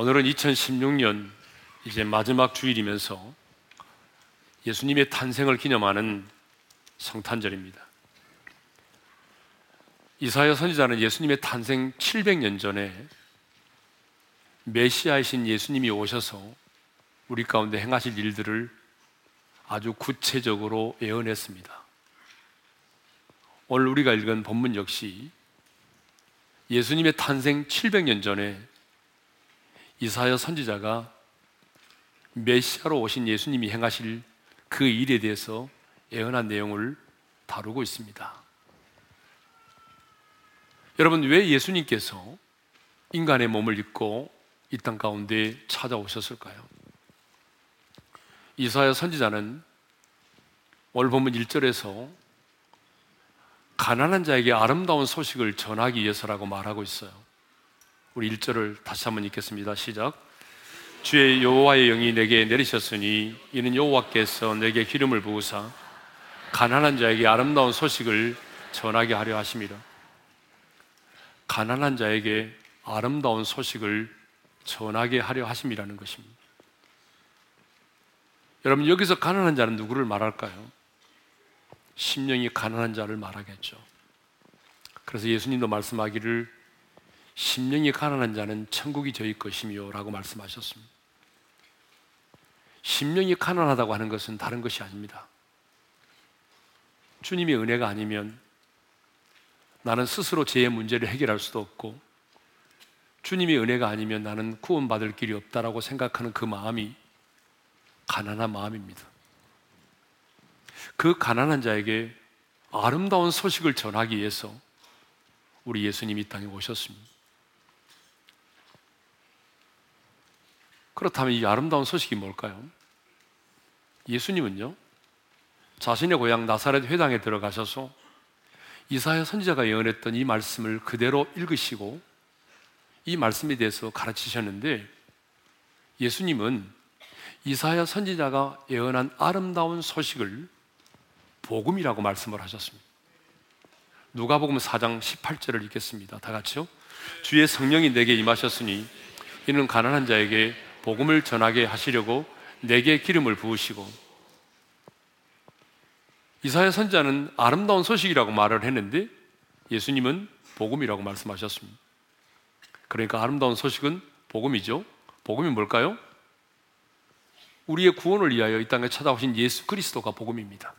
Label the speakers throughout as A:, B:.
A: 오늘은 2016년 이제 마지막 주일이면서 예수님의 탄생을 기념하는 성탄절입니다. 이사야 선지자는 예수님의 탄생 700년 전에 메시아이신 예수님이 오셔서 우리 가운데 행하실 일들을 아주 구체적으로 예언했습니다. 오늘 우리가 읽은 본문 역시 예수님의 탄생 700년 전에 이사야 선지자가 메시아로 오신 예수님이 행하실 그 일에 대해서 예언한 내용을 다루고 있습니다. 여러분, 왜 예수님께서 인간의 몸을 입고 이 땅 가운데 찾아오셨을까요? 이사야 선지자는 오늘 본문 1절에서 가난한 자에게 아름다운 소식을 전하기 위해서라고 말하고 있어요. 우리 1절을 다시 한번 읽겠습니다. 시작. 주의 여호와의 영이 내게 내리셨으니 이는 여호와께서 내게 기름을 부으사 가난한 자에게 아름다운 소식을 전하게 하려 하심이라. 가난한 자에게 아름다운 소식을 전하게 하려 하심이라는 것입니다. 여러분 여기서 가난한 자는 누구를 말할까요? 심령이 가난한 자를 말하겠죠. 그래서 예수님도 말씀하기를 심령이 가난한 자는 천국이 저희 것이며 라고 말씀하셨습니다. 심령이 가난하다고 하는 것은 다른 것이 아닙니다. 주님의 은혜가 아니면 나는 스스로 제 문제를 해결할 수도 없고 주님의 은혜가 아니면 나는 구원받을 길이 없다라고 생각하는 그 마음이 가난한 마음입니다. 그 가난한 자에게 아름다운 소식을 전하기 위해서 우리 예수님이 땅에 오셨습니다. 그렇다면 이 아름다운 소식이 뭘까요? 예수님은요, 자신의 고향 나사렛 회당에 들어가셔서 이사야 선지자가 예언했던 이 말씀을 그대로 읽으시고 이 말씀에 대해서 가르치셨는데 예수님은 이사야 선지자가 예언한 아름다운 소식을 복음이라고 말씀을 하셨습니다. 누가복음 4장 18절을 읽겠습니다. 다 같이요. 주의 성령이 내게 임하셨으니 이는 가난한 자에게 복음을 전하게 하시려고 내게 기름을 부으시고 이사야 선지자는 아름다운 소식이라고 말을 했는데 예수님은 복음이라고 말씀하셨습니다. 그러니까 아름다운 소식은 복음이죠. 복음이 뭘까요? 우리의 구원을 위하여 이 땅에 찾아오신 예수 그리스도가 복음입니다.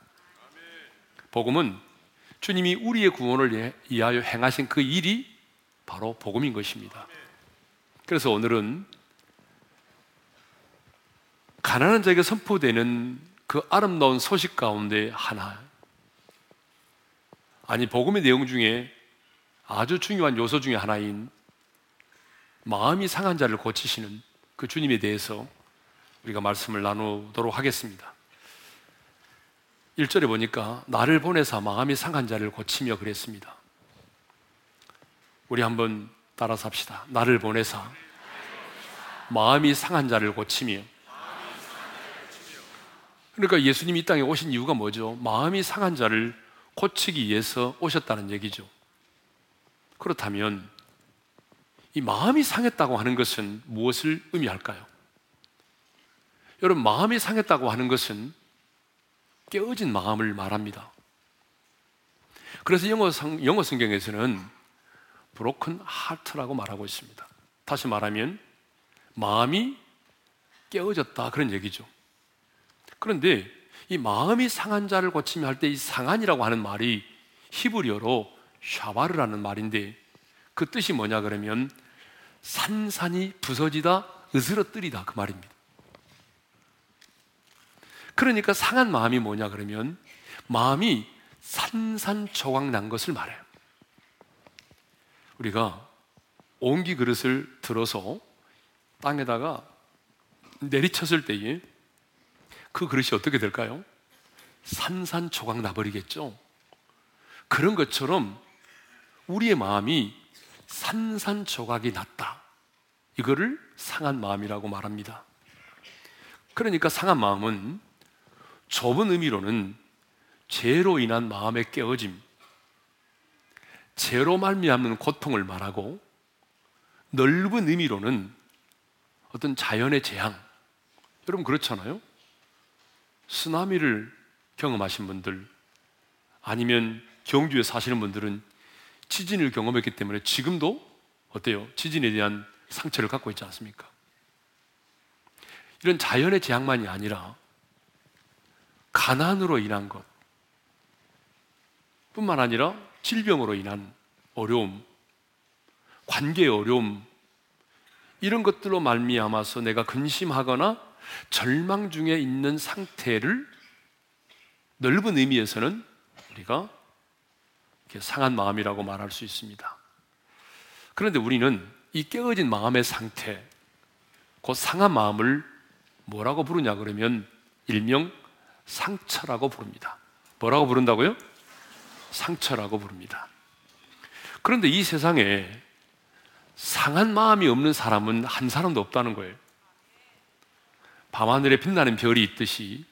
A: 복음은 주님이 우리의 구원을 위하여 행하신 그 일이 바로 복음인 것입니다. 그래서 오늘은 가난한 자에게 선포되는 그 아름다운 소식 가운데 하나. 아니, 복음의 내용 중에 아주 중요한 요소 중에 하나인 마음이 상한 자를 고치시는 그 주님에 대해서 우리가 말씀을 나누도록 하겠습니다. 1절에 보니까 나를 보내사 마음이 상한 자를 고치며 그랬습니다. 우리 한번 따라서 합시다. 나를 보내사 마음이 상한 자를 고치며 그러니까 예수님이 이 땅에 오신 이유가 뭐죠? 마음이 상한 자를 고치기 위해서 오셨다는 얘기죠. 그렇다면 이 마음이 상했다고 하는 것은 무엇을 의미할까요? 여러분, 마음이 상했다고 하는 것은 깨어진 마음을 말합니다. 그래서 영어, 성, 영어 성경에서는 broken heart라고 말하고 있습니다. 다시 말하면 마음이 깨어졌다 그런 얘기죠. 그런데 이 마음이 상한 자를 고치며 할 때 이 상한이라고 하는 말이 히브리어로 샤바르라는 말인데 그 뜻이 뭐냐 그러면 산산이 부서지다 으스러뜨리다 그 말입니다. 그러니까 상한 마음이 뭐냐 그러면 마음이 산산조각 난 것을 말해요. 우리가 옹기 그릇을 들어서 땅에다가 내리쳤을 때에 그 그릇이 어떻게 될까요? 산산조각 나버리겠죠? 그런 것처럼 우리의 마음이 산산조각이 났다. 이거를 상한 마음이라고 말합니다. 그러니까 상한 마음은 좁은 의미로는 죄로 인한 마음의 깨어짐, 죄로 말미암는 고통을 말하고 넓은 의미로는 어떤 자연의 재앙. 여러분 그렇잖아요? 쓰나미를 경험하신 분들 아니면 경주에 사시는 분들은 지진을 경험했기 때문에 지금도 어때요? 지진에 대한 상처를 갖고 있지 않습니까? 이런 자연의 재앙만이 아니라 가난으로 인한 것 뿐만 아니라 질병으로 인한 어려움, 관계의 어려움 이런 것들로 말미암아서 내가 근심하거나 절망 중에 있는 상태를 넓은 의미에서는 우리가 상한 마음이라고 말할 수 있습니다. 그런데 우리는 이 깨어진 마음의 상태, 그 상한 마음을 뭐라고 부르냐 그러면 일명 상처라고 부릅니다. 뭐라고 부른다고요? 상처라고 부릅니다. 그런데 이 세상에 상한 마음이 없는 사람은 한 사람도 없다는 거예요. 밤하늘에 빛나는 별이 있듯이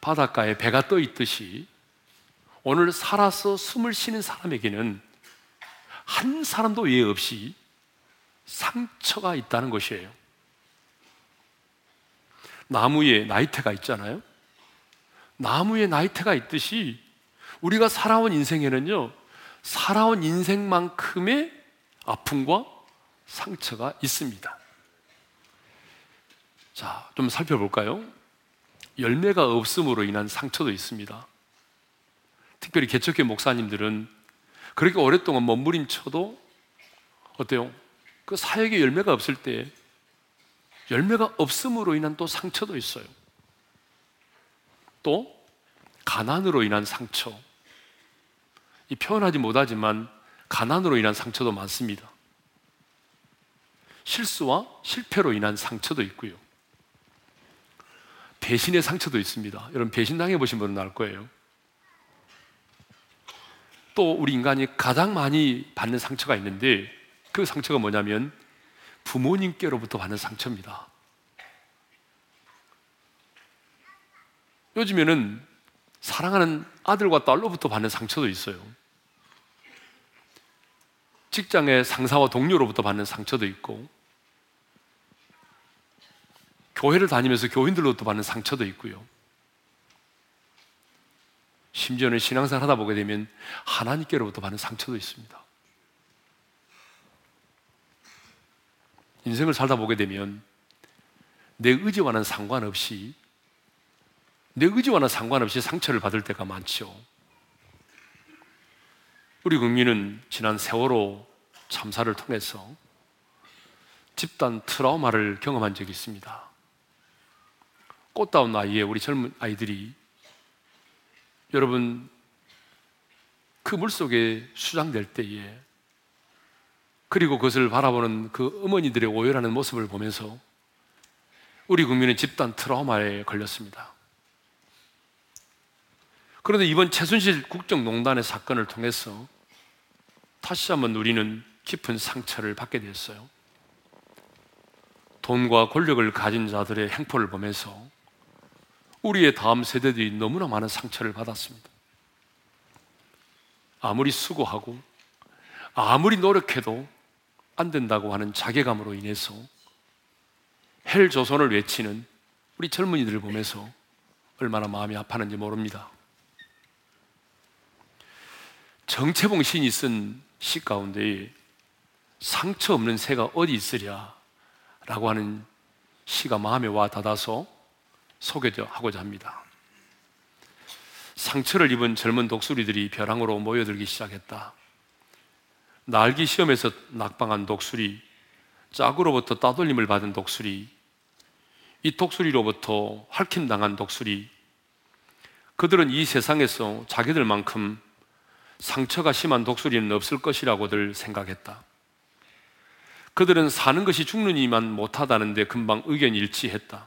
A: 바닷가에 배가 떠 있듯이 오늘 살아서 숨을 쉬는 사람에게는 한 사람도 예외 없이 상처가 있다는 것이에요. 나무에 나이테가 있잖아요. 나무에 나이테가 있듯이 우리가 살아온 인생에는요, 살아온 인생만큼의 아픔과 상처가 있습니다. 자, 좀 살펴볼까요? 열매가 없음으로 인한 상처도 있습니다. 특별히 개척교 목사님들은 그렇게 오랫동안 몸부림쳐도 어때요? 그 사역에 열매가 없을 때 열매가 없음으로 인한 또 상처도 있어요. 또 가난으로 인한 상처. 이 표현하지 못하지만 가난으로 인한 상처도 많습니다. 실수와 실패로 인한 상처도 있고요. 배신의 상처도 있습니다. 여러분 배신 당해 보신 분은 알 거예요. 또 우리 인간이 가장 많이 받는 상처가 있는데 그 상처가 뭐냐면 부모님께로부터 받는 상처입니다. 요즘에는 사랑하는 아들과 딸로부터 받는 상처도 있어요. 직장의 상사와 동료로부터 받는 상처도 있고, 교회를 다니면서 교인들로부터 받는 상처도 있고요. 심지어는 신앙생활 하다 보게 되면 하나님께로부터 받는 상처도 있습니다. 인생을 살다 보게 되면 내 의지와는 상관없이 내 의지와는 상관없이 상처를 받을 때가 많죠. 우리 국민은 지난 세월호 참사를 통해서 집단 트라우마를 경험한 적이 있습니다. 꽃다운 나이에 우리 젊은 아이들이 여러분 그 물속에 수장될 때에 그리고 그것을 바라보는 그 어머니들의 오열하는 모습을 보면서 우리 국민은 집단 트라우마에 걸렸습니다. 그런데 이번 최순실 국정농단의 사건을 통해서 다시 한번 우리는 깊은 상처를 받게 되었어요. 돈과 권력을 가진 자들의 행포를 보면서 우리의 다음 세대들이 너무나 많은 상처를 받았습니다. 아무리 수고하고 아무리 노력해도 안 된다고 하는 자괴감으로 인해서 헬 조선을 외치는 우리 젊은이들을 보면서 얼마나 마음이 아파하는지 모릅니다. 정채봉 신이 쓴 시 가운데 상처 없는 새가 어디 있으랴 라고 하는 시가 마음에 와 닿아서 소개하고자 합니다. 상처를 입은 젊은 독수리들이 벼랑으로 모여들기 시작했다. 날기 시험에서 낙방한 독수리, 짝으로부터 따돌림을 받은 독수리, 이 독수리로부터 할킴당한 독수리, 그들은 이 세상에서 자기들만큼 상처가 심한 독수리는 없을 것이라고들 생각했다. 그들은 사는 것이 죽는 이만 못하다는데 금방 의견 일치했다.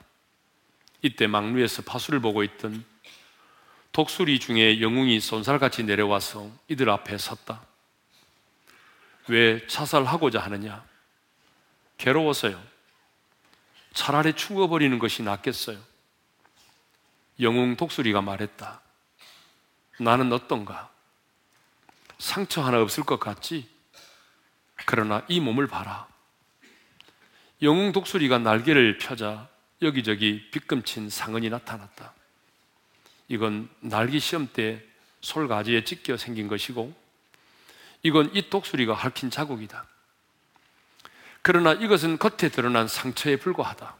A: 이때 막루에서 파수를 보고 있던 독수리 중에 영웅이 손살같이 내려와서 이들 앞에 섰다. 왜 자살하고자 하느냐? 괴로워서요. 차라리 죽어버리는 것이 낫겠어요. 영웅 독수리가 말했다. 나는 어떤가? 상처 하나 없을 것 같지? 그러나 이 몸을 봐라. 영웅 독수리가 날개를 펴자 여기저기 빗금친 상흔이 나타났다. 이건 날기 시험 때 솔가지에 찢겨 생긴 것이고 이건 이 독수리가 핥힌 자국이다. 그러나 이것은 겉에 드러난 상처에 불과하다.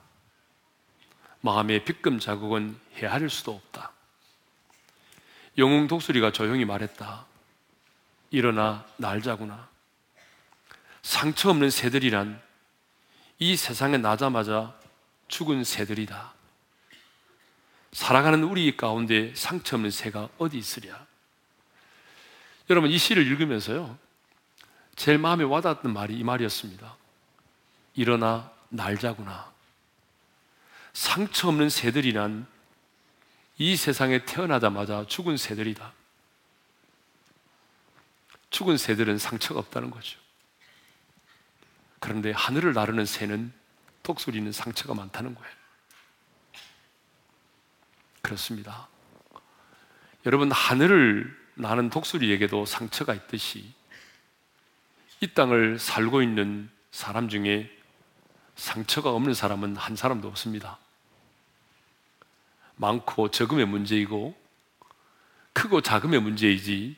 A: 마음의 빗금 자국은 헤아릴 수도 없다. 영웅 독수리가 조용히 말했다. 일어나 날자구나. 상처 없는 새들이란 이 세상에 나자마자 죽은 새들이다. 살아가는 우리 가운데 상처 없는 새가 어디 있으랴? 여러분, 이 시를 읽으면서요, 제일 마음에 와닿았던 말이 이 말이었습니다. 일어나 날자구나. 상처 없는 새들이란 이 세상에 태어나자마자 죽은 새들이다. 죽은 새들은 상처가 없다는 거죠. 그런데 하늘을 나르는 새는 독수리는 상처가 많다는 거예요. 그렇습니다. 여러분, 하늘을 나는 독수리에게도 상처가 있듯이 이 땅을 살고 있는 사람 중에 상처가 없는 사람은 한 사람도 없습니다. 많고 적음의 문제이고 크고 작음의 문제이지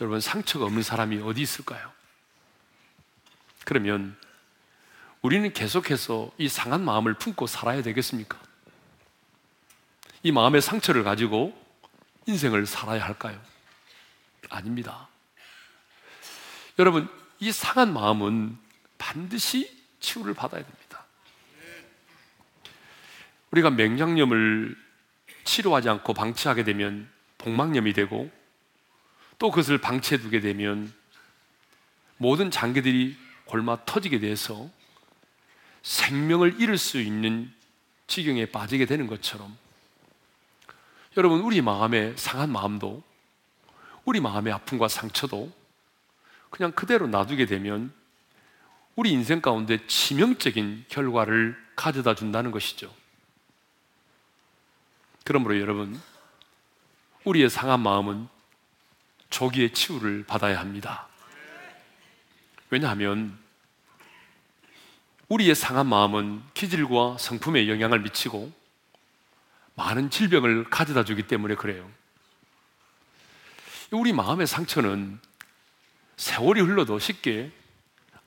A: 여러분 상처가 없는 사람이 어디 있을까요? 그러면 우리는 계속해서 이 상한 마음을 품고 살아야 되겠습니까? 이 마음의 상처를 가지고 인생을 살아야 할까요? 아닙니다. 여러분, 이 상한 마음은 반드시 치유를 받아야 됩니다. 우리가 맹장염을 치료하지 않고 방치하게 되면 복막염이 되고 또 그것을 방치해 두게 되면 모든 장기들이 골마 터지게 돼서 생명을 잃을 수 있는 지경에 빠지게 되는 것처럼 여러분 우리 마음의 상한 마음도 우리 마음의 아픔과 상처도 그냥 그대로 놔두게 되면 우리 인생 가운데 치명적인 결과를 가져다 준다는 것이죠. 그러므로 여러분 우리의 상한 마음은 조기에 치유를 받아야 합니다. 왜냐하면 우리의 상한 마음은 기질과 성품에 영향을 미치고 많은 질병을 가져다 주기 때문에 그래요. 우리 마음의 상처는 세월이 흘러도 쉽게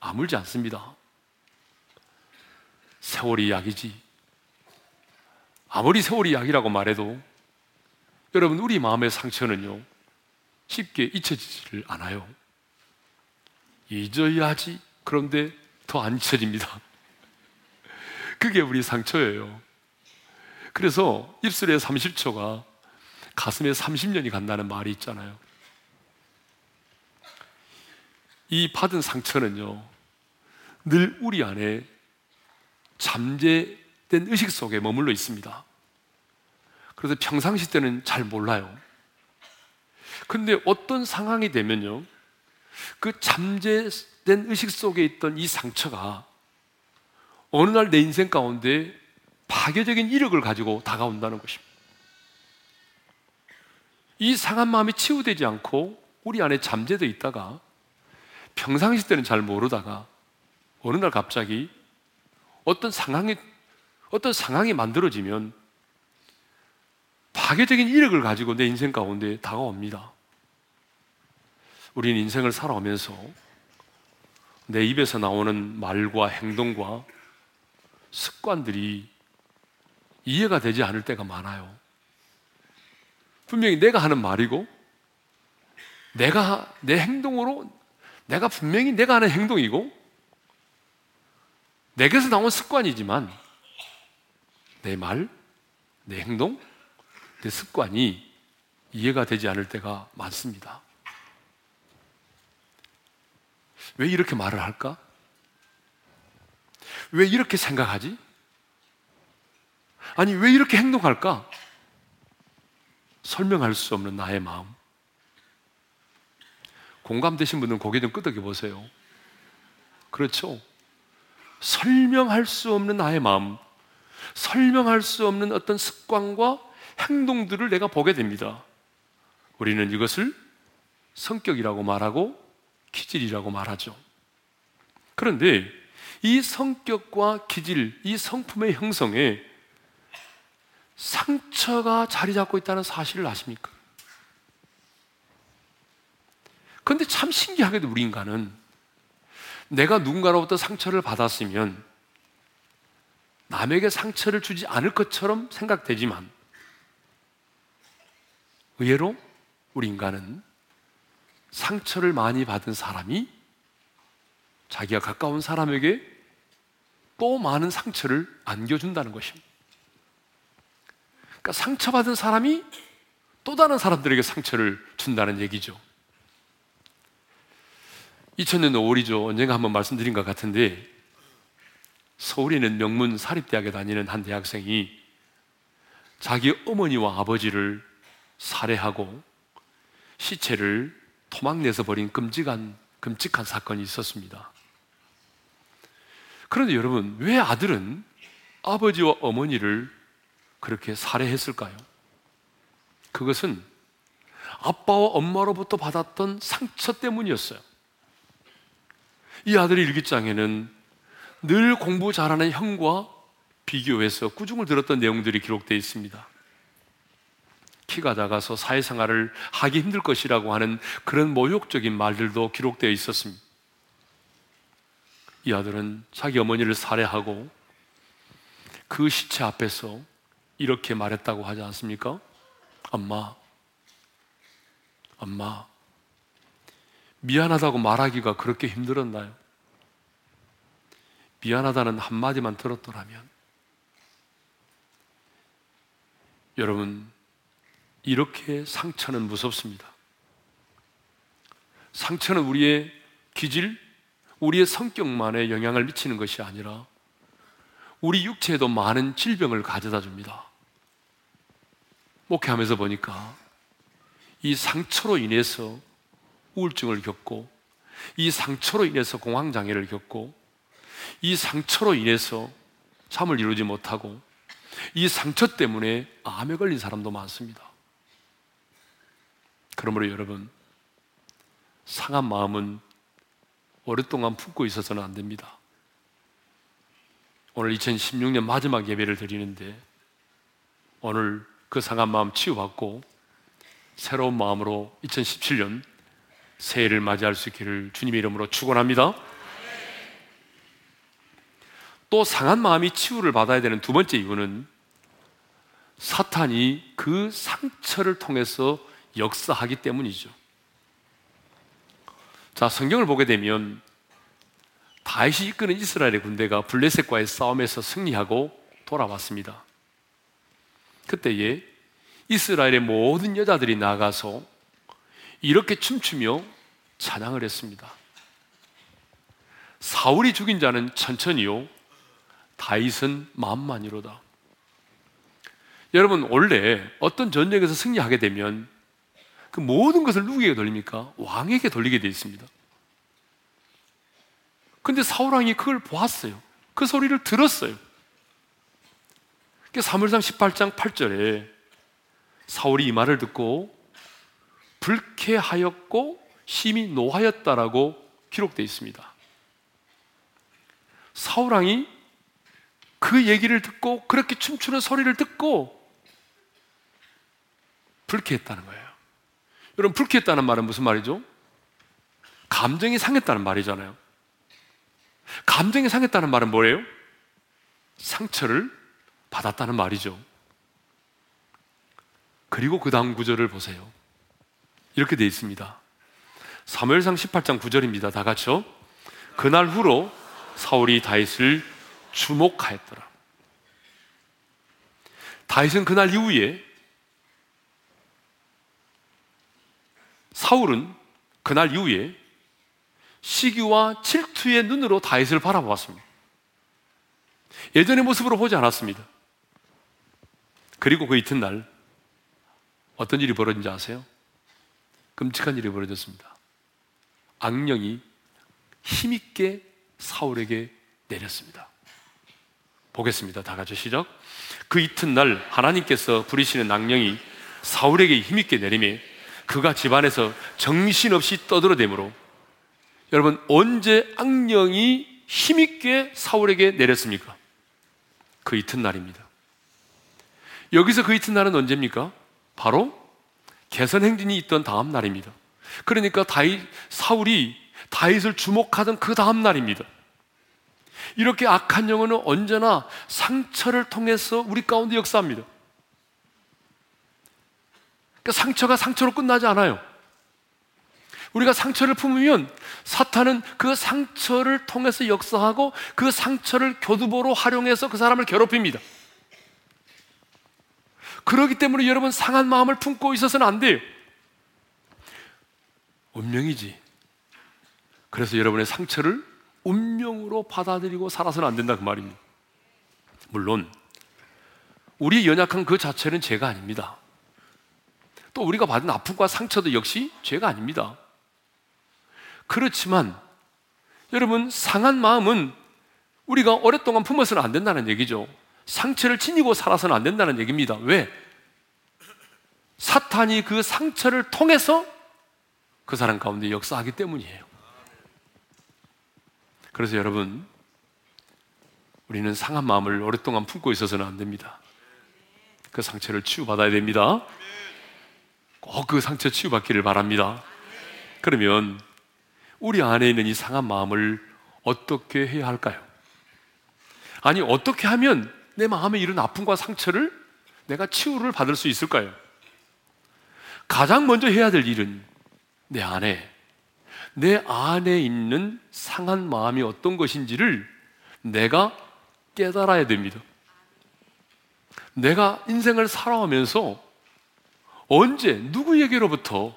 A: 아물지 않습니다. 세월이 약이지. 아무리 세월이 약이라고 말해도 여러분, 우리 마음의 상처는요, 쉽게 잊혀지지를 않아요. 잊어야지. 그런데 더 안 잊혀집니다. 그게 우리 상처예요. 그래서 입술에 30초가 가슴에 30년이 간다는 말이 있잖아요. 이 받은 상처는요, 늘 우리 안에 잠재된 의식 속에 머물러 있습니다. 그래서 평상시 때는 잘 몰라요. 근데 어떤 상황이 되면요, 그 잠재된 의식 속에 있던 이 상처가 어느 날 내 인생 가운데 파괴적인 이력을 가지고 다가온다는 것입니다. 이 상한 마음이 치유되지 않고 우리 안에 잠재되어 있다가 평상시 때는 잘 모르다가 어느 날 갑자기 어떤 상황이 어떤 상황이 만들어지면 파괴적인 이력을 가지고 내 인생 가운데 다가옵니다. 우리는 인생을 살아오면서 내 입에서 나오는 말과 행동과 습관들이 이해가 되지 않을 때가 많아요. 분명히 내가 하는 말이고, 내가, 내 행동으로, 내가 분명히 내가 하는 행동이고, 내게서 나온 습관이지만, 내 말, 내 행동, 내 습관이 이해가 되지 않을 때가 많습니다. 왜 이렇게 말을 할까? 왜 이렇게 생각하지? 아니, 왜 이렇게 행동할까? 설명할 수 없는 나의 마음. 공감되신 분은 고개 좀 끄덕여 보세요. 그렇죠? 설명할 수 없는 나의 마음, 설명할 수 없는 어떤 습관과 행동들을 내가 보게 됩니다. 우리는 이것을 성격이라고 말하고 기질이라고 말하죠. 그런데 이 성격과 기질, 이 성품의 형성에 상처가 자리 잡고 있다는 사실을 아십니까? 그런데 참 신기하게도 우리 인간은 내가 누군가로부터 상처를 받았으면 남에게 상처를 주지 않을 것처럼 생각되지만 의외로 우리 인간은 상처를 많이 받은 사람이 자기가 가까운 사람에게 또 많은 상처를 안겨준다는 것입니다. 그러니까 상처받은 사람이 또 다른 사람들에게 상처를 준다는 얘기죠. 2000년 5월이죠. 언젠가 한번 말씀드린 것 같은데 서울에 있는 명문 사립대학에 다니는 한 대학생이 자기 어머니와 아버지를 살해하고 시체를 토막내서 버린 끔찍한, 끔찍한 사건이 있었습니다. 그런데 여러분, 왜 아들은 아버지와 어머니를 그렇게 살해했을까요? 그것은 아빠와 엄마로부터 받았던 상처 때문이었어요. 이 아들의 일기장에는 늘 공부 잘하는 형과 비교해서 꾸중을 들었던 내용들이 기록되어 있습니다. 키가 작아서 사회생활을 하기 힘들 것이라고 하는 그런 모욕적인 말들도 기록되어 있었습니다. 이 아들은 자기 어머니를 살해하고 그 시체 앞에서 이렇게 말했다고 하지 않습니까? 엄마, 엄마, 미안하다고 말하기가 그렇게 힘들었나요? 미안하다는 한마디만 들었더라면 여러분 이렇게 상처는 무섭습니다. 상처는 우리의 기질, 우리의 성격만에 영향을 미치는 것이 아니라 우리 육체에도 많은 질병을 가져다 줍니다. 목회하면서 보니까 이 상처로 인해서 우울증을 겪고 이 상처로 인해서 공황장애를 겪고 이 상처로 인해서 잠을 이루지 못하고 이 상처 때문에 암에 걸린 사람도 많습니다. 그러므로 여러분, 상한 마음은 오랫동안 품고 있어서는 안 됩니다. 오늘 2016년 마지막 예배를 드리는데 오늘 그 상한 마음 치유받고 새로운 마음으로 2017년 새해를 맞이할 수 있기를 주님의 이름으로 축원합니다. 또 상한 마음이 치유를 받아야 되는 두 번째 이유는 사탄이 그 상처를 통해서 역사하기 때문이죠. 자, 성경을 보게 되면 다윗이 이끄는 이스라엘의 군대가 블레셋과의 싸움에서 승리하고 돌아왔습니다. 그때에 이스라엘의 모든 여자들이 나가서 이렇게 춤추며 찬양을 했습니다. 사울이 죽인 자는 천천히요, 다윗은 마음만이로다. 여러분, 원래 어떤 전쟁에서 승리하게 되면 그 모든 것을 누구에게 돌립니까? 왕에게 돌리게 되어 있습니다. 근데 사울왕이 그걸 보았어요. 그 소리를 들었어요. 사무엘상 18장 8절에 사울이 이 말을 듣고 불쾌하였고 심히 노하였다라고 기록되어 있습니다. 사울왕이 그 얘기를 듣고 그렇게 춤추는 소리를 듣고 불쾌했다는 거예요. 여러분, 불쾌했다는 말은 무슨 말이죠? 감정이 상했다는 말이잖아요. 감정이 상했다는 말은 뭐예요? 상처를 받았다는 말이죠. 그리고 그 다음 구절을 보세요. 이렇게 되어 있습니다. 사무엘상 18장 9절입니다. 다 같이요. 그날 후로 사울이 다윗을 주목하였더라. 다윗은 그날 이후에 사울은 그날 이후에 시기와 질투의 눈으로 다윗을 바라보았습니다. 예전의 모습으로 보지 않았습니다. 그리고 그 이튿날 어떤 일이 벌어진지 아세요? 끔찍한 일이 벌어졌습니다. 악령이 힘있게 사울에게 내렸습니다. 보겠습니다. 다 같이 시작. 그 이튿날 하나님께서 부리시는 악령이 사울에게 힘있게 내림에 그가 집안에서 정신없이 떠들어대므로 여러분 언제 악령이 힘있게 사울에게 내렸습니까? 그 이튿날입니다. 여기서 그 이튿날은 언제입니까? 바로 개선 행진이 있던 다음 날입니다. 그러니까 다윗 사울이 다윗을 주목하던 그 다음 날입니다. 이렇게 악한 영혼은 언제나 상처를 통해서 우리 가운데 역사합니다. 그러니까 상처가 상처로 끝나지 않아요. 우리가 상처를 품으면 사탄은 그 상처를 통해서 역사하고 그 상처를 교두보로 활용해서 그 사람을 괴롭힙니다. 그렇기 때문에 여러분 상한 마음을 품고 있어서는 안 돼요. 운명이지. 그래서 여러분의 상처를 운명으로 받아들이고 살아서는 안 된다 그 말입니다. 물론 우리 연약한 그 자체는 죄가 아닙니다. 또 우리가 받은 아픔과 상처도 역시 죄가 아닙니다. 그렇지만 여러분 상한 마음은 우리가 오랫동안 품어서는 안 된다는 얘기죠. 상처를 지니고 살아서는 안 된다는 얘기입니다. 왜? 사탄이 그 상처를 통해서 그 사람 가운데 역사하기 때문이에요. 그래서 여러분, 우리는 상한 마음을 오랫동안 품고 있어서는 안 됩니다. 그 상처를 치유받아야 됩니다. 꼭 그 상처 치유받기를 바랍니다. 그러면 우리 안에 있는 이 상한 마음을 어떻게 해야 할까요? 아니, 어떻게 하면 내 마음에 이런 아픔과 상처를 내가 치유를 받을 수 있을까요? 가장 먼저 해야 될 일은 내 안에, 내 안에 있는 상한 마음이 어떤 것인지를 내가 깨달아야 됩니다. 내가 인생을 살아오면서 언제, 누구에게로부터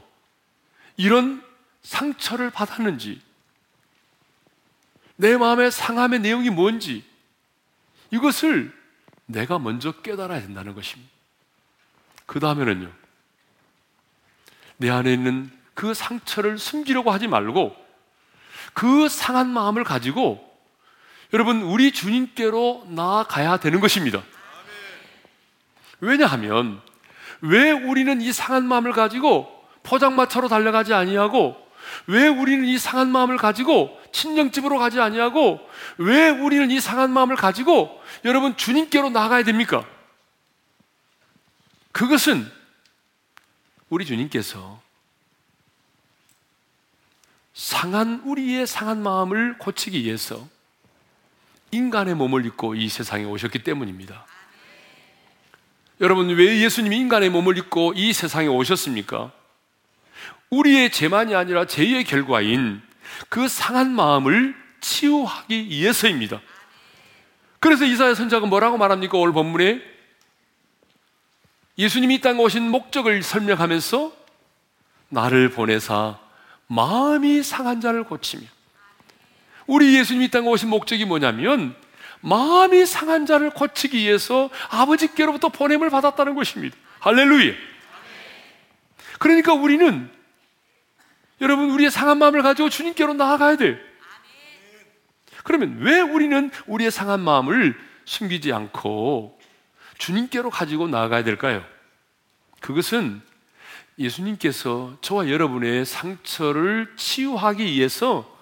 A: 이런 상처를 받았는지, 내 마음의 상함의 내용이 뭔지, 이것을 내가 먼저 깨달아야 된다는 것입니다. 그 다음에는요, 내 안에 있는 그 상처를 숨기려고 하지 말고, 그 상한 마음을 가지고, 여러분, 우리 주님께로 나아가야 되는 것입니다. 왜냐하면, 왜 우리는 이 상한 마음을 가지고 포장마차로 달려가지 아니하고, 왜 우리는 이 상한 마음을 가지고 친정집으로 가지 아니하고 왜 우리는 이 상한 마음을 가지고 여러분 주님께로 나가야 됩니까? 그것은 우리 주님께서 상한 우리의 상한 마음을 고치기 위해서 인간의 몸을 입고 이 세상에 오셨기 때문입니다. 여러분 왜 예수님이 인간의 몸을 입고 이 세상에 오셨습니까? 우리의 죄만이 아니라 죄의 결과인 그 상한 마음을 치유하기 위해서입니다. 그래서 이사야 선자가 뭐라고 말합니까? 오늘 본문에 예수님이 이 땅에 오신 목적을 설명하면서 나를 보내사 마음이 상한 자를 고치며 우리 예수님이 이 땅에 오신 목적이 뭐냐면 마음이 상한 자를 고치기 위해서 아버지께로부터 보냄을 받았다는 것입니다. 할렐루야. 그러니까 우리는 여러분, 우리의 상한 마음을 가지고 주님께로 나아가야 돼. 그러면 왜 우리는 우리의 상한 마음을 숨기지 않고 주님께로 가지고 나아가야 될까요? 그것은 예수님께서 저와 여러분의 상처를 치유하기 위해서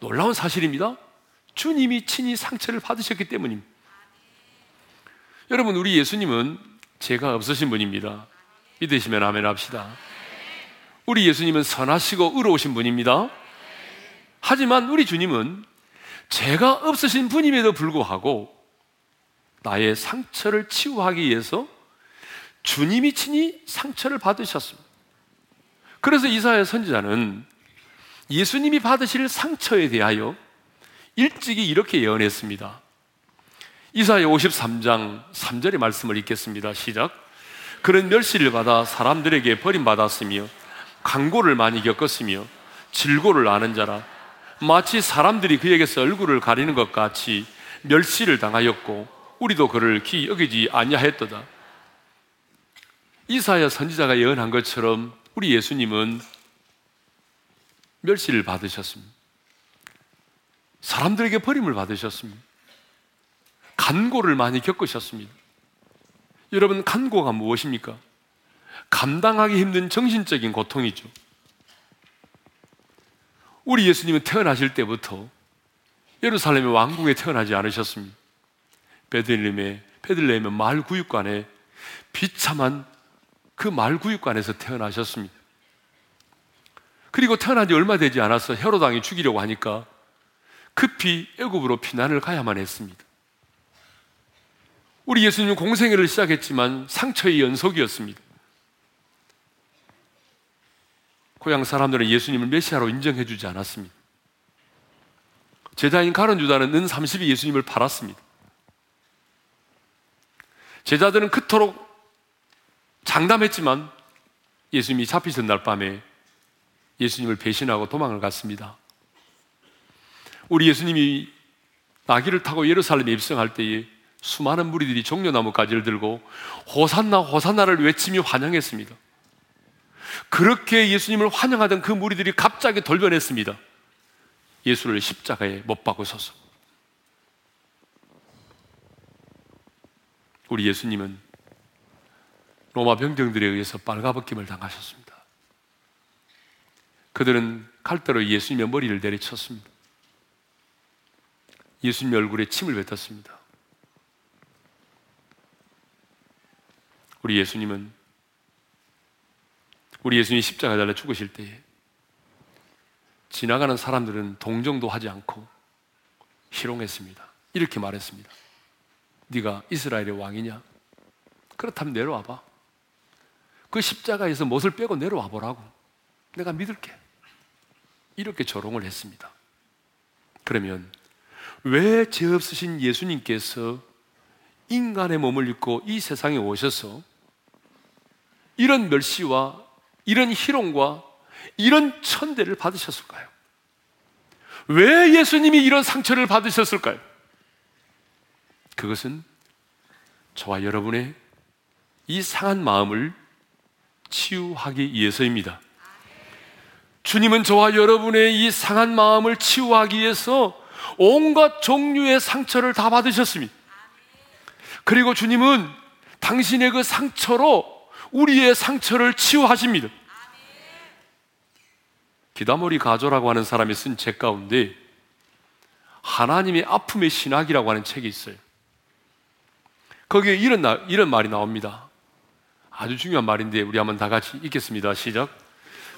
A: 놀라운 사실입니다. 주님이 친히 상처를 받으셨기 때문입니다. 여러분, 우리 예수님은 죄가 없으신 분입니다. 믿으시면 아멘 합시다. 우리 예수님은 선하시고 의로우신 분입니다. 하지만 우리 주님은 죄가 없으신 분임에도 불구하고 나의 상처를 치유하기 위해서 주님이 친히 상처를 받으셨습니다. 그래서 이사야 선지자는 예수님이 받으실 상처에 대하여 일찍이 이렇게 예언했습니다. 이사야 53장 3절의 말씀을 읽겠습니다. 시작. 그런 멸시를 받아 사람들에게 버림받았으며 강고를 많이 겪었으며 질고를 아는 자라 마치 사람들이 그에게서 얼굴을 가리는 것 같이 멸시를 당하였고 우리도 그를 기 여기지 아니하였도다. 이사야 선지자가 예언한 것처럼 우리 예수님은 멸시를 받으셨습니다. 사람들에게 버림을 받으셨습니다. 간고를 많이 겪으셨습니다. 여러분, 간고가 무엇입니까? 감당하기 힘든 정신적인 고통이죠. 우리 예수님은 태어나실 때부터 예루살렘의 왕궁에 태어나지 않으셨습니다. 베들레헴의 베들레헴의 마을 구육관에 비참한 그 마을 구육관에서 태어나셨습니다. 그리고 태어난 지 얼마 되지 않아서 헤롯 왕이 죽이려고 하니까 급히 애굽으로 피난을 가야만 했습니다. 우리 예수님은 공생애를 시작했지만 상처의 연속이었습니다. 고향 사람들은 예수님을 메시아로 인정해 주지 않았습니다. 제자인 가론 유다는 은 30이 예수님을 팔았습니다. 제자들은 그토록 장담했지만 예수님이 잡히던 날 밤에 예수님을 배신하고 도망을 갔습니다. 우리 예수님이 나귀를 타고 예루살렘에 입성할 때에 수많은 무리들이 종려나무 가지를 들고 호산나 호산나를 외치며 환영했습니다. 그렇게 예수님을 환영하던 그 무리들이 갑자기 돌변했습니다. 예수를 십자가에 못 박으소서. 우리 예수님은 로마 병정들에 의해서 빨가벗김을 당하셨습니다. 그들은 칼대로 예수님의 머리를 내리쳤습니다. 예수님 얼굴에 침을 뱉었습니다. 우리 예수님은 우리 예수님이 십자가 달려 죽으실 때에 지나가는 사람들은 동정도 하지 않고 희롱했습니다. 이렇게 말했습니다. 네가 이스라엘의 왕이냐? 그렇다면 내려와 봐. 그 십자가에서 못을 빼고 내려와 보라고. 내가 믿을게. 이렇게 조롱을 했습니다. 그러면 왜 죄 없으신 예수님께서 인간의 몸을 입고 이 세상에 오셔서 이런 멸시와 이런 희롱과 이런 천대를 받으셨을까요? 왜 예수님이 이런 상처를 받으셨을까요? 그것은 저와 여러분의 이 상한 마음을 치유하기 위해서입니다. 주님은 저와 여러분의 이 상한 마음을 치유하기 위해서 온갖 종류의 상처를 다 받으셨습니다. 그리고 주님은 당신의 그 상처로 우리의 상처를 치유하십니다. 기다머리 가조라고 하는 사람이 쓴 책 가운데 하나님의 아픔의 신학이라고 하는 책이 있어요. 거기에 이런, 나, 이런 말이 나옵니다. 아주 중요한 말인데 우리 한번 다 같이 읽겠습니다. 시작.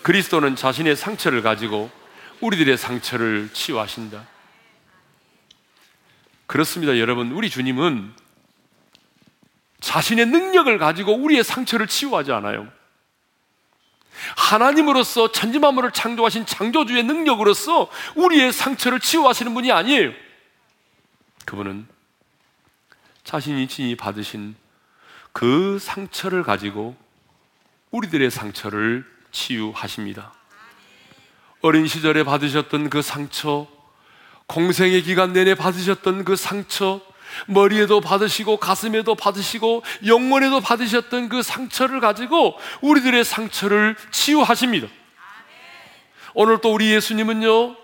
A: 그리스도는 자신의 상처를 가지고 우리들의 상처를 치유하신다. 그렇습니다, 여러분. 우리 주님은 자신의 능력을 가지고 우리의 상처를 치유하지 않아요. 하나님으로서 천지만물을 창조하신 창조주의 능력으로서 우리의 상처를 치유하시는 분이 아니에요. 그분은 자신이 친히 받으신 그 상처를 가지고 우리들의 상처를 치유하십니다. 어린 시절에 받으셨던 그 상처, 공생의 기간 내내 받으셨던 그 상처, 머리에도 받으시고 가슴에도 받으시고 영혼에도 받으셨던 그 상처를 가지고 우리들의 상처를 치유하십니다. 오늘 또 우리 예수님은요,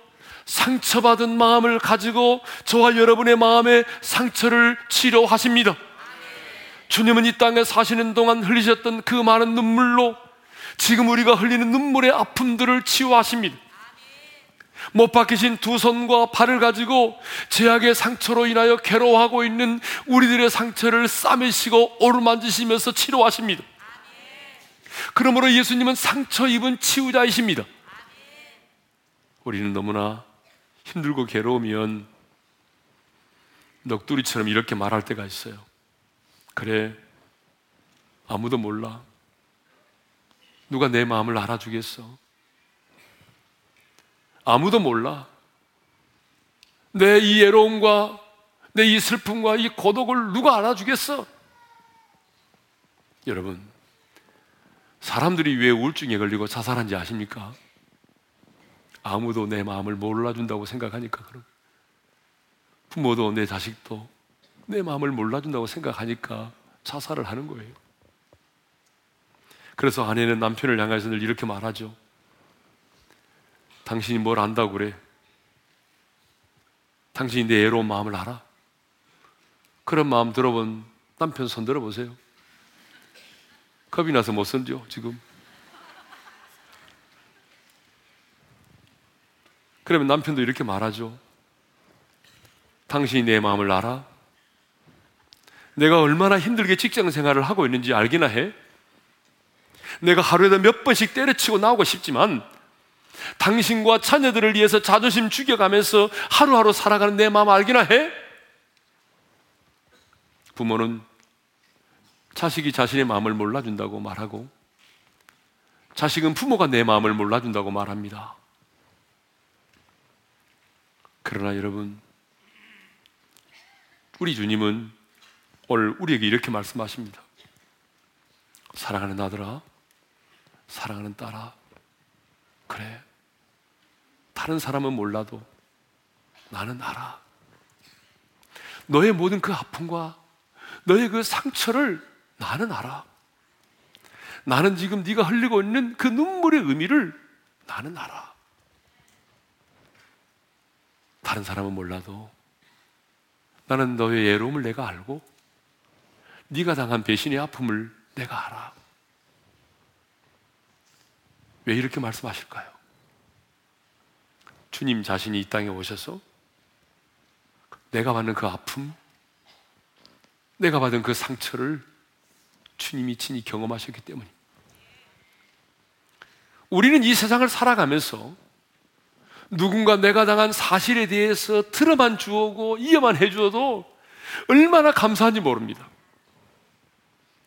A: 상처받은 마음을 가지고 저와 여러분의 마음에 상처를 치료하십니다. 주님은 이 땅에 사시는 동안 흘리셨던 그 많은 눈물로 지금 우리가 흘리는 눈물의 아픔들을 치유하십니다. 못 박히신 두 손과 발을 가지고 제약의 상처로 인하여 괴로워하고 있는 우리들의 상처를 싸매시고 오르만지시면서 치료하십니다. 그러므로 예수님은 상처 입은 치유자이십니다. 우리는 너무나 힘들고 괴로우면 넋두리처럼 이렇게 말할 때가 있어요. 그래, 아무도 몰라. 누가 내 마음을 알아주겠어? 아무도 몰라. 내 이 외로움과 내 이 슬픔과 이 고독을 누가 알아주겠어? 여러분, 사람들이 왜 우울증에 걸리고 자살한지 아십니까? 아무도 내 마음을 몰라준다고 생각하니까 그런 부모도 내 자식도 내 마음을 몰라준다고 생각하니까 자살을 하는 거예요. 그래서 아내는 남편을 향해서 늘 이렇게 말하죠. 당신이 뭘 안다고 그래? 당신이 내 애로운 마음을 알아? 그런 마음 들어본 남편 손 들어보세요. 겁이 나서 못 손죠, 지금. 그러면 남편도 이렇게 말하죠. 당신이 내 마음을 알아? 내가 얼마나 힘들게 직장 생활을 하고 있는지 알기나 해? 내가 하루에도 몇 번씩 때려치고 나오고 싶지만 당신과 자녀들을 위해서 자존심 죽여가면서 하루하루 살아가는 내 마음 알기나 해? 부모는 자식이 자신의 마음을 몰라준다고 말하고 자식은 부모가 내 마음을 몰라준다고 말합니다. 그러나 여러분, 우리 주님은 오늘 우리에게 이렇게 말씀하십니다. 사랑하는 아들아, 사랑하는 딸아, 그래. 다른 사람은 몰라도 나는 알아. 너의 모든 그 아픔과 너의 그 상처를 나는 알아. 나는 지금 네가 흘리고 있는 그 눈물의 의미를 나는 알아. 다른 사람은 몰라도 나는 너의 예로움을 내가 알고 네가 당한 배신의 아픔을 내가 알아. 왜 이렇게 말씀하실까요? 주님 자신이 이 땅에 오셔서 내가 받는 그 아픔, 내가 받은 그 상처를 주님이 친히 경험하셨기 때문입니다. 우리는 이 세상을 살아가면서 누군가 내가 당한 사실에 대해서 들어만 주오고 이해만 해주어도 얼마나 감사한지 모릅니다.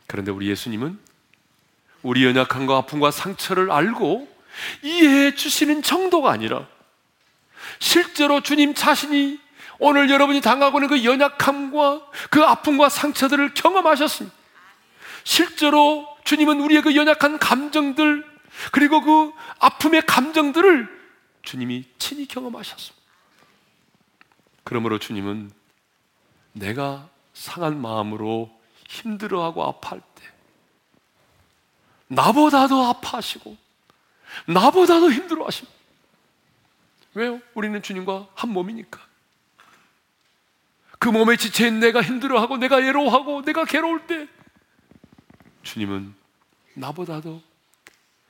A: 그런데 우리 예수님은 우리 연약함과 아픔과 상처를 알고 이해해 주시는 정도가 아니라 실제로 주님 자신이 오늘 여러분이 당하고 있는 그 연약함과 그 아픔과 상처들을 경험하셨습니다. 실제로 주님은 우리의 그 연약한 감정들 그리고 그 아픔의 감정들을 주님이 친히 경험하셨습니다. 그러므로 주님은 내가 상한 마음으로 힘들어하고 아파할 때 나보다도 아파하시고 나보다도 힘들어하십니다. 왜요? 우리는 주님과 한 몸이니까. 그 몸에 지쳐있는 내가 힘들어하고 내가 외로워하고 내가 괴로울 때 주님은 나보다도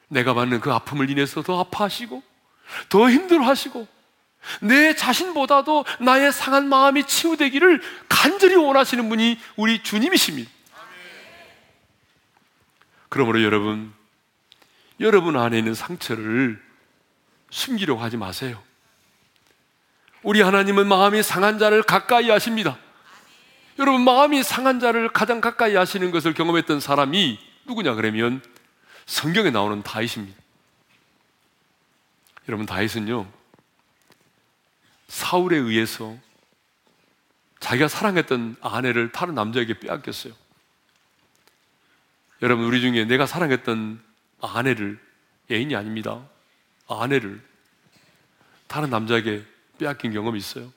A: 내가 받는 그 아픔을 인해서 더 아파하시고 더 힘들어하시고 내 자신보다도 나의 상한 마음이 치유되기를 간절히 원하시는 분이 우리 주님이십니다. 그러므로 여러분, 여러분 안에 있는 상처를 숨기려고 하지 마세요. 우리 하나님은 마음이 상한 자를 가까이 하십니다. 여러분, 마음이 상한 자를 가장 가까이 하시는 것을 경험했던 사람이 누구냐 그러면 성경에 나오는 다윗입니다. 여러분, 다윗은요, 사울에 의해서 자기가 사랑했던 아내를 다른 남자에게 빼앗겼어요. 여러분, 우리 중에 내가 사랑했던 아내를, 애인이 아닙니다. 아내를 다른 남자에게 빼앗긴 경험이 있어요.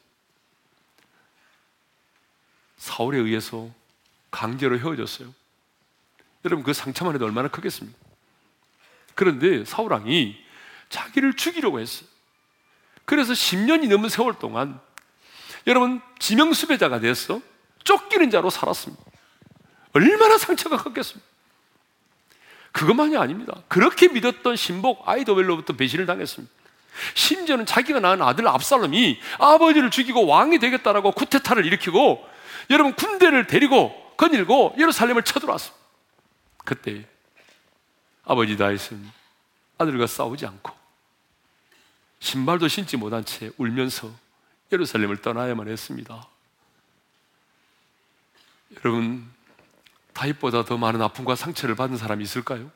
A: 사울에 의해서 강제로 헤어졌어요. 여러분, 그 상처만 해도 얼마나 크겠습니까? 그런데 사울왕이 자기를 죽이려고 했어요. 그래서 10년이 넘은 세월 동안 여러분, 지명수배자가 돼서 쫓기는 자로 살았습니다. 얼마나 상처가 컸겠습니까? 그것만이 아닙니다. 그렇게 믿었던 신복 아이도벨로부터 배신을 당했습니다. 심지어는 자기가 낳은 아들 압살롬이 아버지를 죽이고 왕이 되겠다라고 쿠데타를 일으키고 여러분 군대를 데리고 거닐고 예루살렘을 쳐들어왔습니다. 그때 아버지 다윗은 아들과 싸우지 않고 신발도 신지 못한 채 울면서 예루살렘을 떠나야만 했습니다. 여러분 다윗보다 더 많은 아픔과 상처를 받은 사람이 있을까요?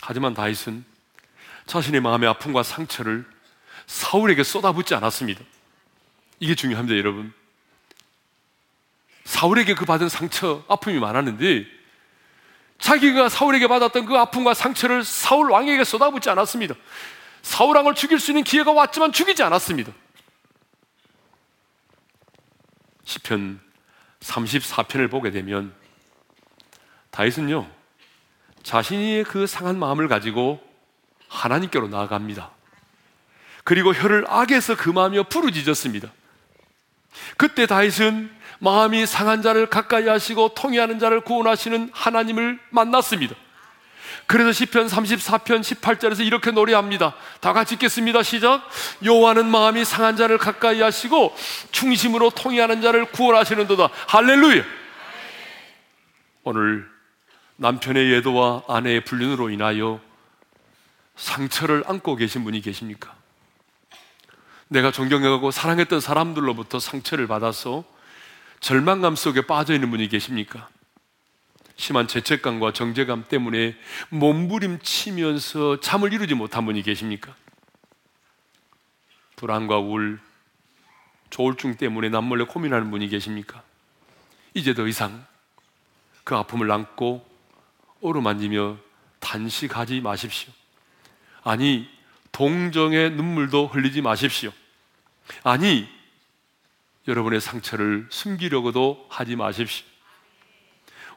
A: 하지만 다윗은 자신의 마음의 아픔과 상처를 사울에게 쏟아붓지 않았습니다. 이게 중요합니다, 여러분. 사울에게 그 받은 상처, 아픔이 많았는데 자기가 사울에게 받았던 그 아픔과 상처를 사울 왕에게 쏟아붓지 않았습니다. 사울 왕을 죽일 수 있는 기회가 왔지만 죽이지 않았습니다. 시편 34편을 보게 되면 다윗은요, 자신의 그 상한 마음을 가지고 하나님께로 나아갑니다. 그리고 혀를 악에서 금하며 부르짖었습니다. 그때 다윗은 마음이 상한 자를 가까이 하시고 통해하는 자를 구원하시는 하나님을 만났습니다. 그래서 시편 34편 18절에서 이렇게 노래합니다. 다 같이 읽겠습니다. 시작. 여호와는 마음이 상한 자를 가까이 하시고 중심으로 통해하는 자를 구원하시는도다. 할렐루야. 오늘 남편의 예도와 아내의 불륜으로 인하여 상처를 안고 계신 분이 계십니까? 내가 존경하고 사랑했던 사람들로부터 상처를 받아서 절망감 속에 빠져 있는 분이 계십니까? 심한 죄책감과 정죄감 때문에 몸부림치면서 잠을 이루지 못한 분이 계십니까? 불안과 우울, 조울증 때문에 남몰래 고민하는 분이 계십니까? 이제 더 이상 그 아픔을 안고 어루만지며 단식하지 마십시오. 아니, 동정의 눈물도 흘리지 마십시오. 아니, 여러분의 상처를 숨기려고도 하지 마십시오.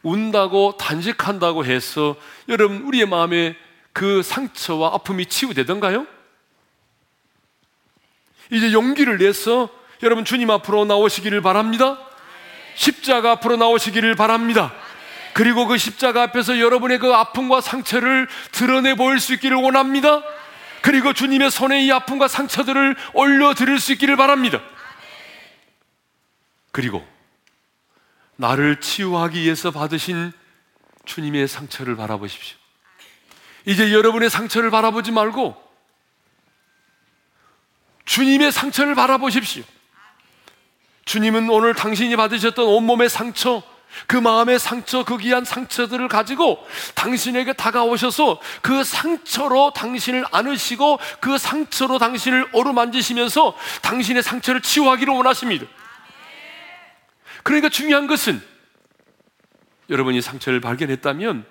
A: 운다고 단식한다고 해서 여러분 우리의 마음에 그 상처와 아픔이 치유되던가요? 이제 용기를 내서 여러분 주님 앞으로 나오시기를 바랍니다. 십자가 앞으로 나오시기를 바랍니다. 그리고 그 십자가 앞에서 여러분의 그 아픔과 상처를 드러내 보일 수 있기를 원합니다. 그리고 주님의 손에 이 아픔과 상처들을 올려 드릴 수 있기를 바랍니다. 그리고 나를 치유하기 위해서 받으신 주님의 상처를 바라보십시오. 이제 여러분의 상처를 바라보지 말고 주님의 상처를 바라보십시오. 주님은 오늘 당신이 받으셨던 온몸의 상처, 그 마음의 상처, 그 귀한 상처들을 가지고 당신에게 다가오셔서 그 상처로 당신을 안으시고 그 상처로 당신을 어루만지시면서 당신의 상처를 치유하기를 원하십니다. 그러니까 중요한 것은 여러분이 상처를 발견했다면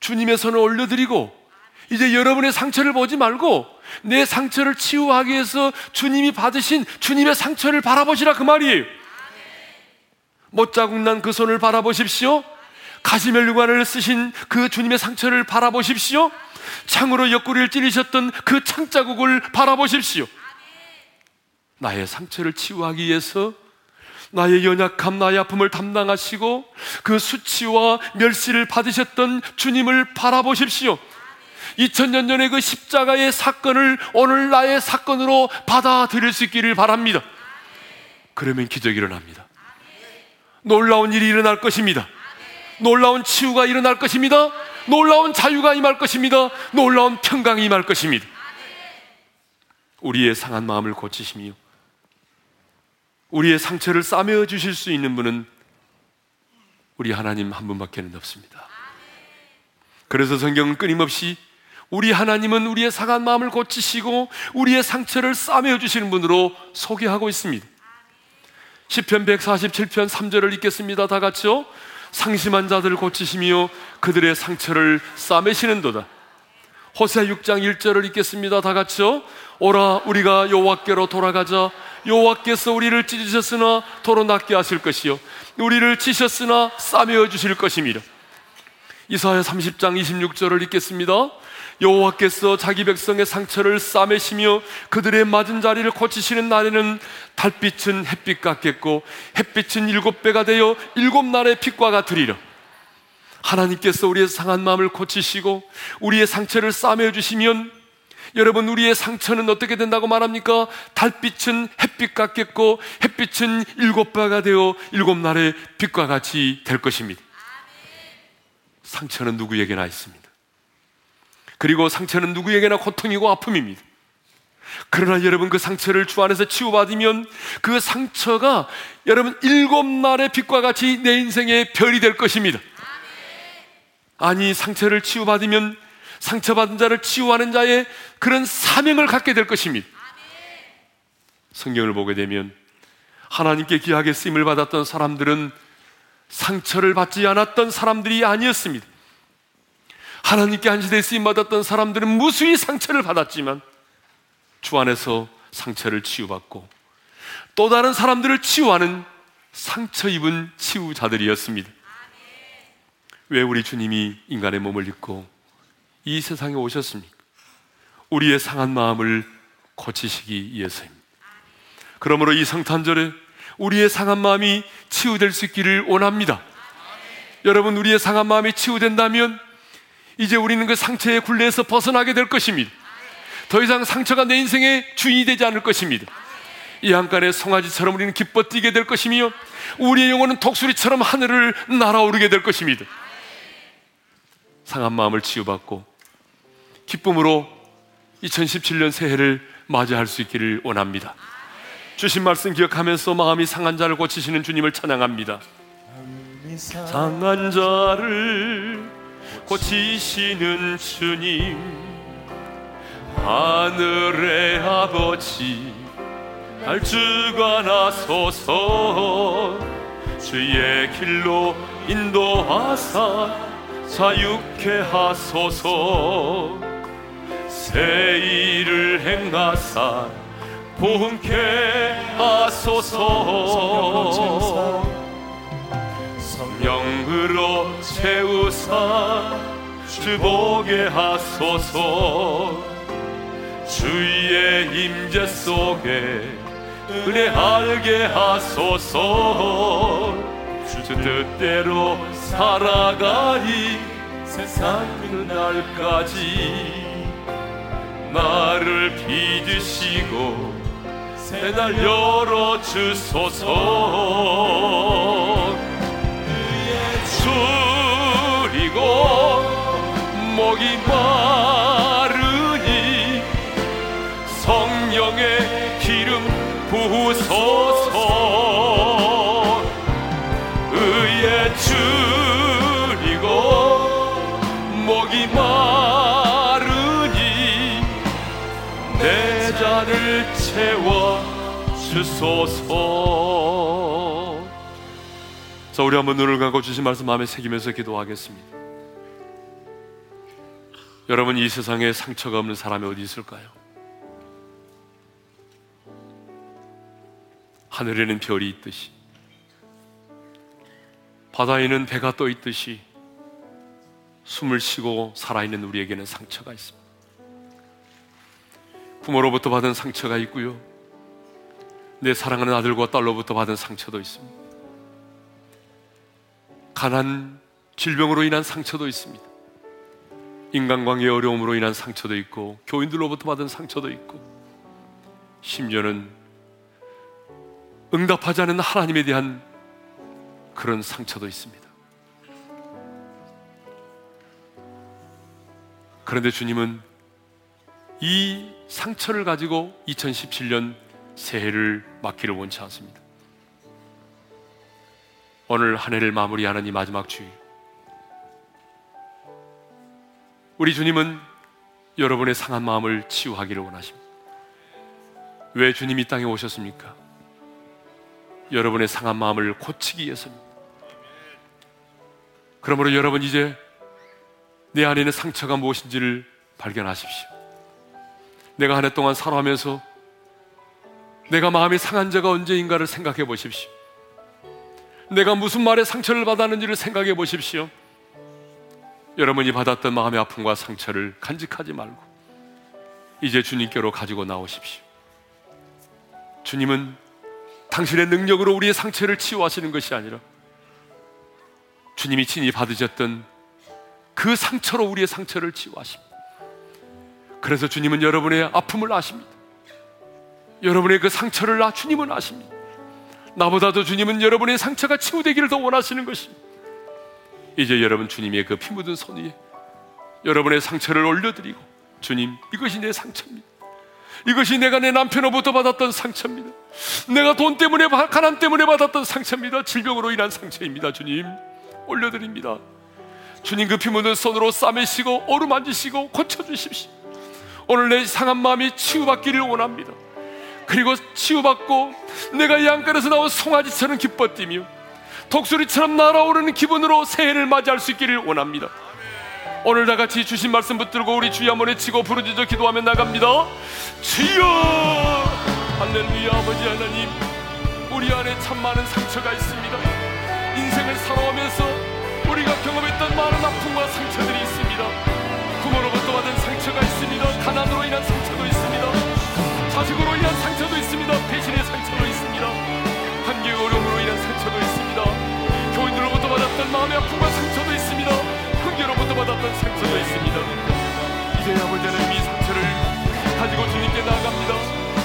A: 주님의 손을 올려드리고 이제 여러분의 상처를 보지 말고 내 상처를 치유하기 위해서 주님이 받으신 주님의 상처를 바라보시라 그 말이에요. 못자국 난 그 손을 바라보십시오. 가시멜류관을 쓰신 그 주님의 상처를 바라보십시오. 창으로 옆구리를 찌르셨던 그 창자국을 바라보십시오. 나의 상처를 치유하기 위해서 나의 연약함, 나의 아픔을 담당하시고 그 수치와 멸시를 받으셨던 주님을 바라보십시오. 2000년 전의 그 십자가의 사건을 오늘 나의 사건으로 받아들일 수 있기를 바랍니다. 그러면 기적이 일어납니다. 놀라운 일이 일어날 것입니다. 놀라운 치유가 일어날 것입니다. 놀라운 자유가 임할 것입니다. 놀라운 평강이 임할 것입니다. 우리의 상한 마음을 고치시며 우리의 상처를 싸매어 주실 수 있는 분은 우리 하나님 한 분밖에는 없습니다. 그래서 성경은 끊임없이 우리 하나님은 우리의 상한 마음을 고치시고 우리의 상처를 싸매어 주시는 분으로 소개하고 있습니다. 시편 147편 3절을 읽겠습니다. 다 같이요. 상심한 자들을 고치시며 그들의 상처를 싸매시는도다. 호세 6장 1절을 읽겠습니다. 다 같이요. 오라 우리가 여호와께로 돌아가자 여호와께서 우리를 찢으셨으나 도로 낫게 하실 것이요 우리를 치셨으나 싸매어 주실 것입니다. 이사야 30장 26절을 읽겠습니다. 여호와께서 자기 백성의 상처를 싸매시며 그들의 맞은 자리를 고치시는 날에는 달빛은 햇빛 같겠고 햇빛은 일곱 배가 되어 일곱 날의 빛과 같으리라. 하나님께서 우리의 상한 마음을 고치시고 우리의 상처를 싸매 주시면 여러분 우리의 상처는 어떻게 된다고 말합니까? 달빛은 햇빛 같겠고 햇빛은 일곱 배가 되어 일곱 날의 빛과 같이 될 것입니다. 상처는 누구에게나 있습니다. 그리고 상처는 누구에게나 고통이고 아픔입니다. 그러나 여러분 그 상처를 주 안에서 치유받으면 그 상처가 여러분 일곱 날의 빛과 같이 내 인생의 별이 될 것입니다. 아니 상처를 치유받으면 상처받은 자를 치유하는 자의 그런 사명을 갖게 될 것입니다. 성경을 보게 되면 하나님께 귀하게 쓰임을 받았던 사람들은 상처를 받지 않았던 사람들이 아니었습니다. 하나님께 한시대 쓰임 받았던 사람들은 무수히 상처를 받았지만 주 안에서 상처를 치유받고 또 다른 사람들을 치유하는 상처 입은 치유자들이었습니다. 왜 우리 주님이 인간의 몸을 입고 이 세상에 오셨습니까? 우리의 상한 마음을 고치시기 위해서입니다. 그러므로 이 성탄절에 우리의 상한 마음이 치유될 수 있기를 원합니다. 여러분, 우리의 상한 마음이 치유된다면 이제 우리는 그 상처의 굴레에서 벗어나게 될 것입니다. 더 이상 상처가 내 인생의 주인이 되지 않을 것입니다. 이 한간의 송아지처럼 우리는 기뻐 뛰게 될 것이며 우리의 영혼은 독수리처럼 하늘을 날아오르게 될 것입니다. 상한 마음을 치유받고 기쁨으로 2017년 새해를 맞이할 수 있기를 원합니다. 주신 말씀 기억하면서 마음이 상한 자를 고치시는 주님을 찬양합니다. 상한 자를 고치시는 주님, 하늘의 아버지, 날 주관하소서, 주의 길로 인도하사 자유케 하소서, 새 일을 행하사 보게 하소서 성령으로 채우사 주 보게 하소서. 주의 임재 속에 은혜 알게 하소서. 주 뜻대로 살아가리 세상 그날까지. 나를 빚으시고 새날 열어주소서 목이 마르니 성령의 기름 부으소서 의에 줄이고 목이 마르니 내 잔을 채워 주소서. 자, 우리 한번 눈을 감고 주신 말씀 마음에 새기면서 기도하겠습니다. 여러분 이 세상에 상처가 없는 사람이 어디 있을까요? 하늘에는 별이 있듯이 바다에는 배가 떠 있듯이 숨을 쉬고 살아있는 우리에게는 상처가 있습니다. 부모로부터 받은 상처가 있고요. 내 사랑하는 아들과 딸로부터 받은 상처도 있습니다. 가난, 질병으로 인한 상처도 있습니다. 인간관계의 어려움으로 인한 상처도 있고, 교인들로부터 받은 상처도 있고, 심지어는 응답하지 않은 하나님에 대한 그런 상처도 있습니다. 그런데 주님은 이 상처를 가지고 2017년 새해를 맞기를 원치 않습니다. 오늘 한 해를 마무리하는 이 마지막 주일. 우리 주님은 여러분의 상한 마음을 치유하기를 원하십니다. 왜 주님이 땅에 오셨습니까? 여러분의 상한 마음을 고치기 위해서입니다. 그러므로 여러분 이제 내 안에는 상처가 무엇인지를 발견하십시오. 내가 한 해 동안 살아가면서 내가 마음이 상한 자가 언제인가를 생각해 보십시오. 내가 무슨 말에 상처를 받았는지를 생각해 보십시오. 여러분이 받았던 마음의 아픔과 상처를 간직하지 말고 이제 주님께로 가지고 나오십시오. 주님은 당신의 능력으로 우리의 상처를 치유하시는 것이 아니라 주님이 친히 받으셨던 그 상처로 우리의 상처를 치유하십니다. 그래서 주님은 여러분의 아픔을 아십니다. 여러분의 그 상처를 나 주님은 아십니다. 나보다도 주님은 여러분의 상처가 치유되기를 더 원하시는 것입니다. 이제 여러분 주님의 그 피 묻은 손 위에 여러분의 상처를 올려드리고 주님 이것이 내 상처입니다. 이것이 내가 내 남편으로부터 받았던 상처입니다. 내가 돈 때문에 가난 때문에 받았던 상처입니다. 질병으로 인한 상처입니다. 주님 올려드립니다. 주님 그 피 묻은 손으로 싸매시고 어루만지시고 고쳐주십시오. 오늘 내 상한 마음이 치유받기를 원합니다. 그리고 치유받고 내가 양가에서 나온 송아지처럼 기뻐 뛰며 독수리처럼 날아오르는 기분으로 새해를 맞이할 수 있기를 원합니다. 오늘 다 같이 주신 말씀 붙들고 우리 주여 한번 외치고 부르짖어 기도하며 나갑니다. 주여 할렐루야 아버지 하나님 우리 안에 참 많은 상처가 있습니다. 인생을 살아오면서 우리가 나아갑니다.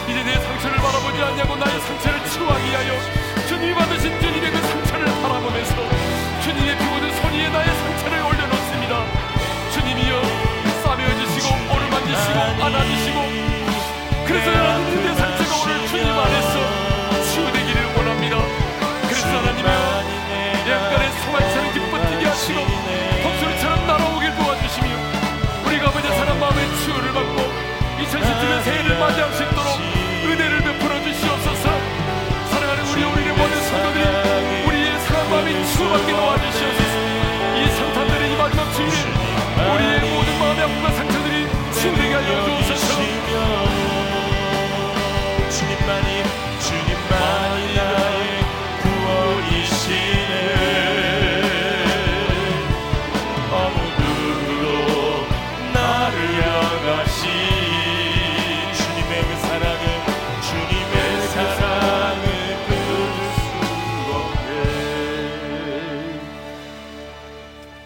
A: 이제 내 상처를 바라보지 않냐고 나의 상처를 치유하기 위하여 주님이 받으신 주님의 그 상처를 바라보면서 주님의 피 묻은 손 위에 나의 상처를 올려놓습니다. 주님이여 싸매어 주시고 오를 만지시고 안아주시고 그래서 여 맞이할 수 있도록 은혜를 베풀어 주시옵소서. 사랑하는 우리 우리의 모든 성도들이 우리의 사람 마음이 치유받게 도와주시옵소서. 이 성탄절의 이 마지막 주일에 우리의 모든 마음의 아픔과 상처들이 치유되게 하여 주옵소서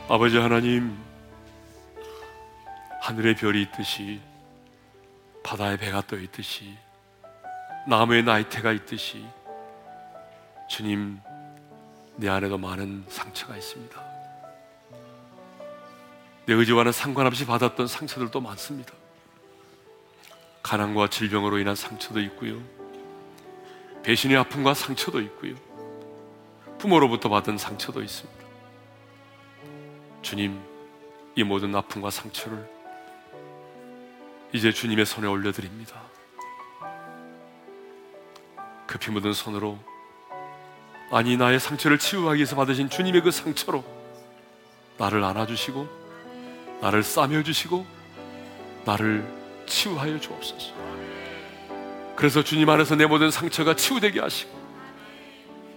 A: 아버지 하나님 하늘의 별이 있듯이 바다의 배가 떠 있듯이 나무의 나이테가 있듯이 주님 내 안에도 많은 상처가 있습니다. 내 의지와는 상관없이 받았던 상처들도 많습니다. 가난과 질병으로 인한 상처도 있고요. 배신의 아픔과 상처도 있고요. 부모로부터 받은 상처도 있습니다. 주님, 이 모든 아픔과 상처를 이제 주님의 손에 올려드립니다. 급히 묻은 손으로 아니 나의 상처를 치유하기 위해서 받으신 주님의 그 상처로 나를 안아주시고 나를 싸매주시고 나를 치유하여 주옵소서. 그래서 주님 안에서 내 모든 상처가 치유되게 하시고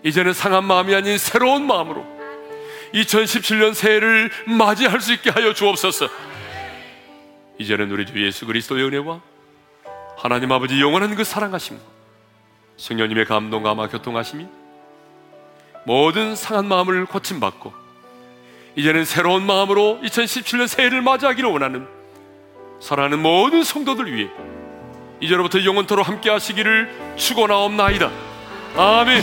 A: 이제는 상한 마음이 아닌 새로운 마음으로 2017년 새해를 맞이할 수 있게 하여 주옵소서. 이제는 우리 주 예수 그리스도의 은혜와 하나님 아버지 영원한 그 사랑하심과 성령님의 감동과 아마 교통하심이 모든 상한 마음을 고침받고 이제는 새로운 마음으로 2017년 새해를 맞이하기를 원하는 사랑하는 모든 성도들 위해 이제로부터 영원토로 함께 하시기를 축원하옵나이다. 아멘.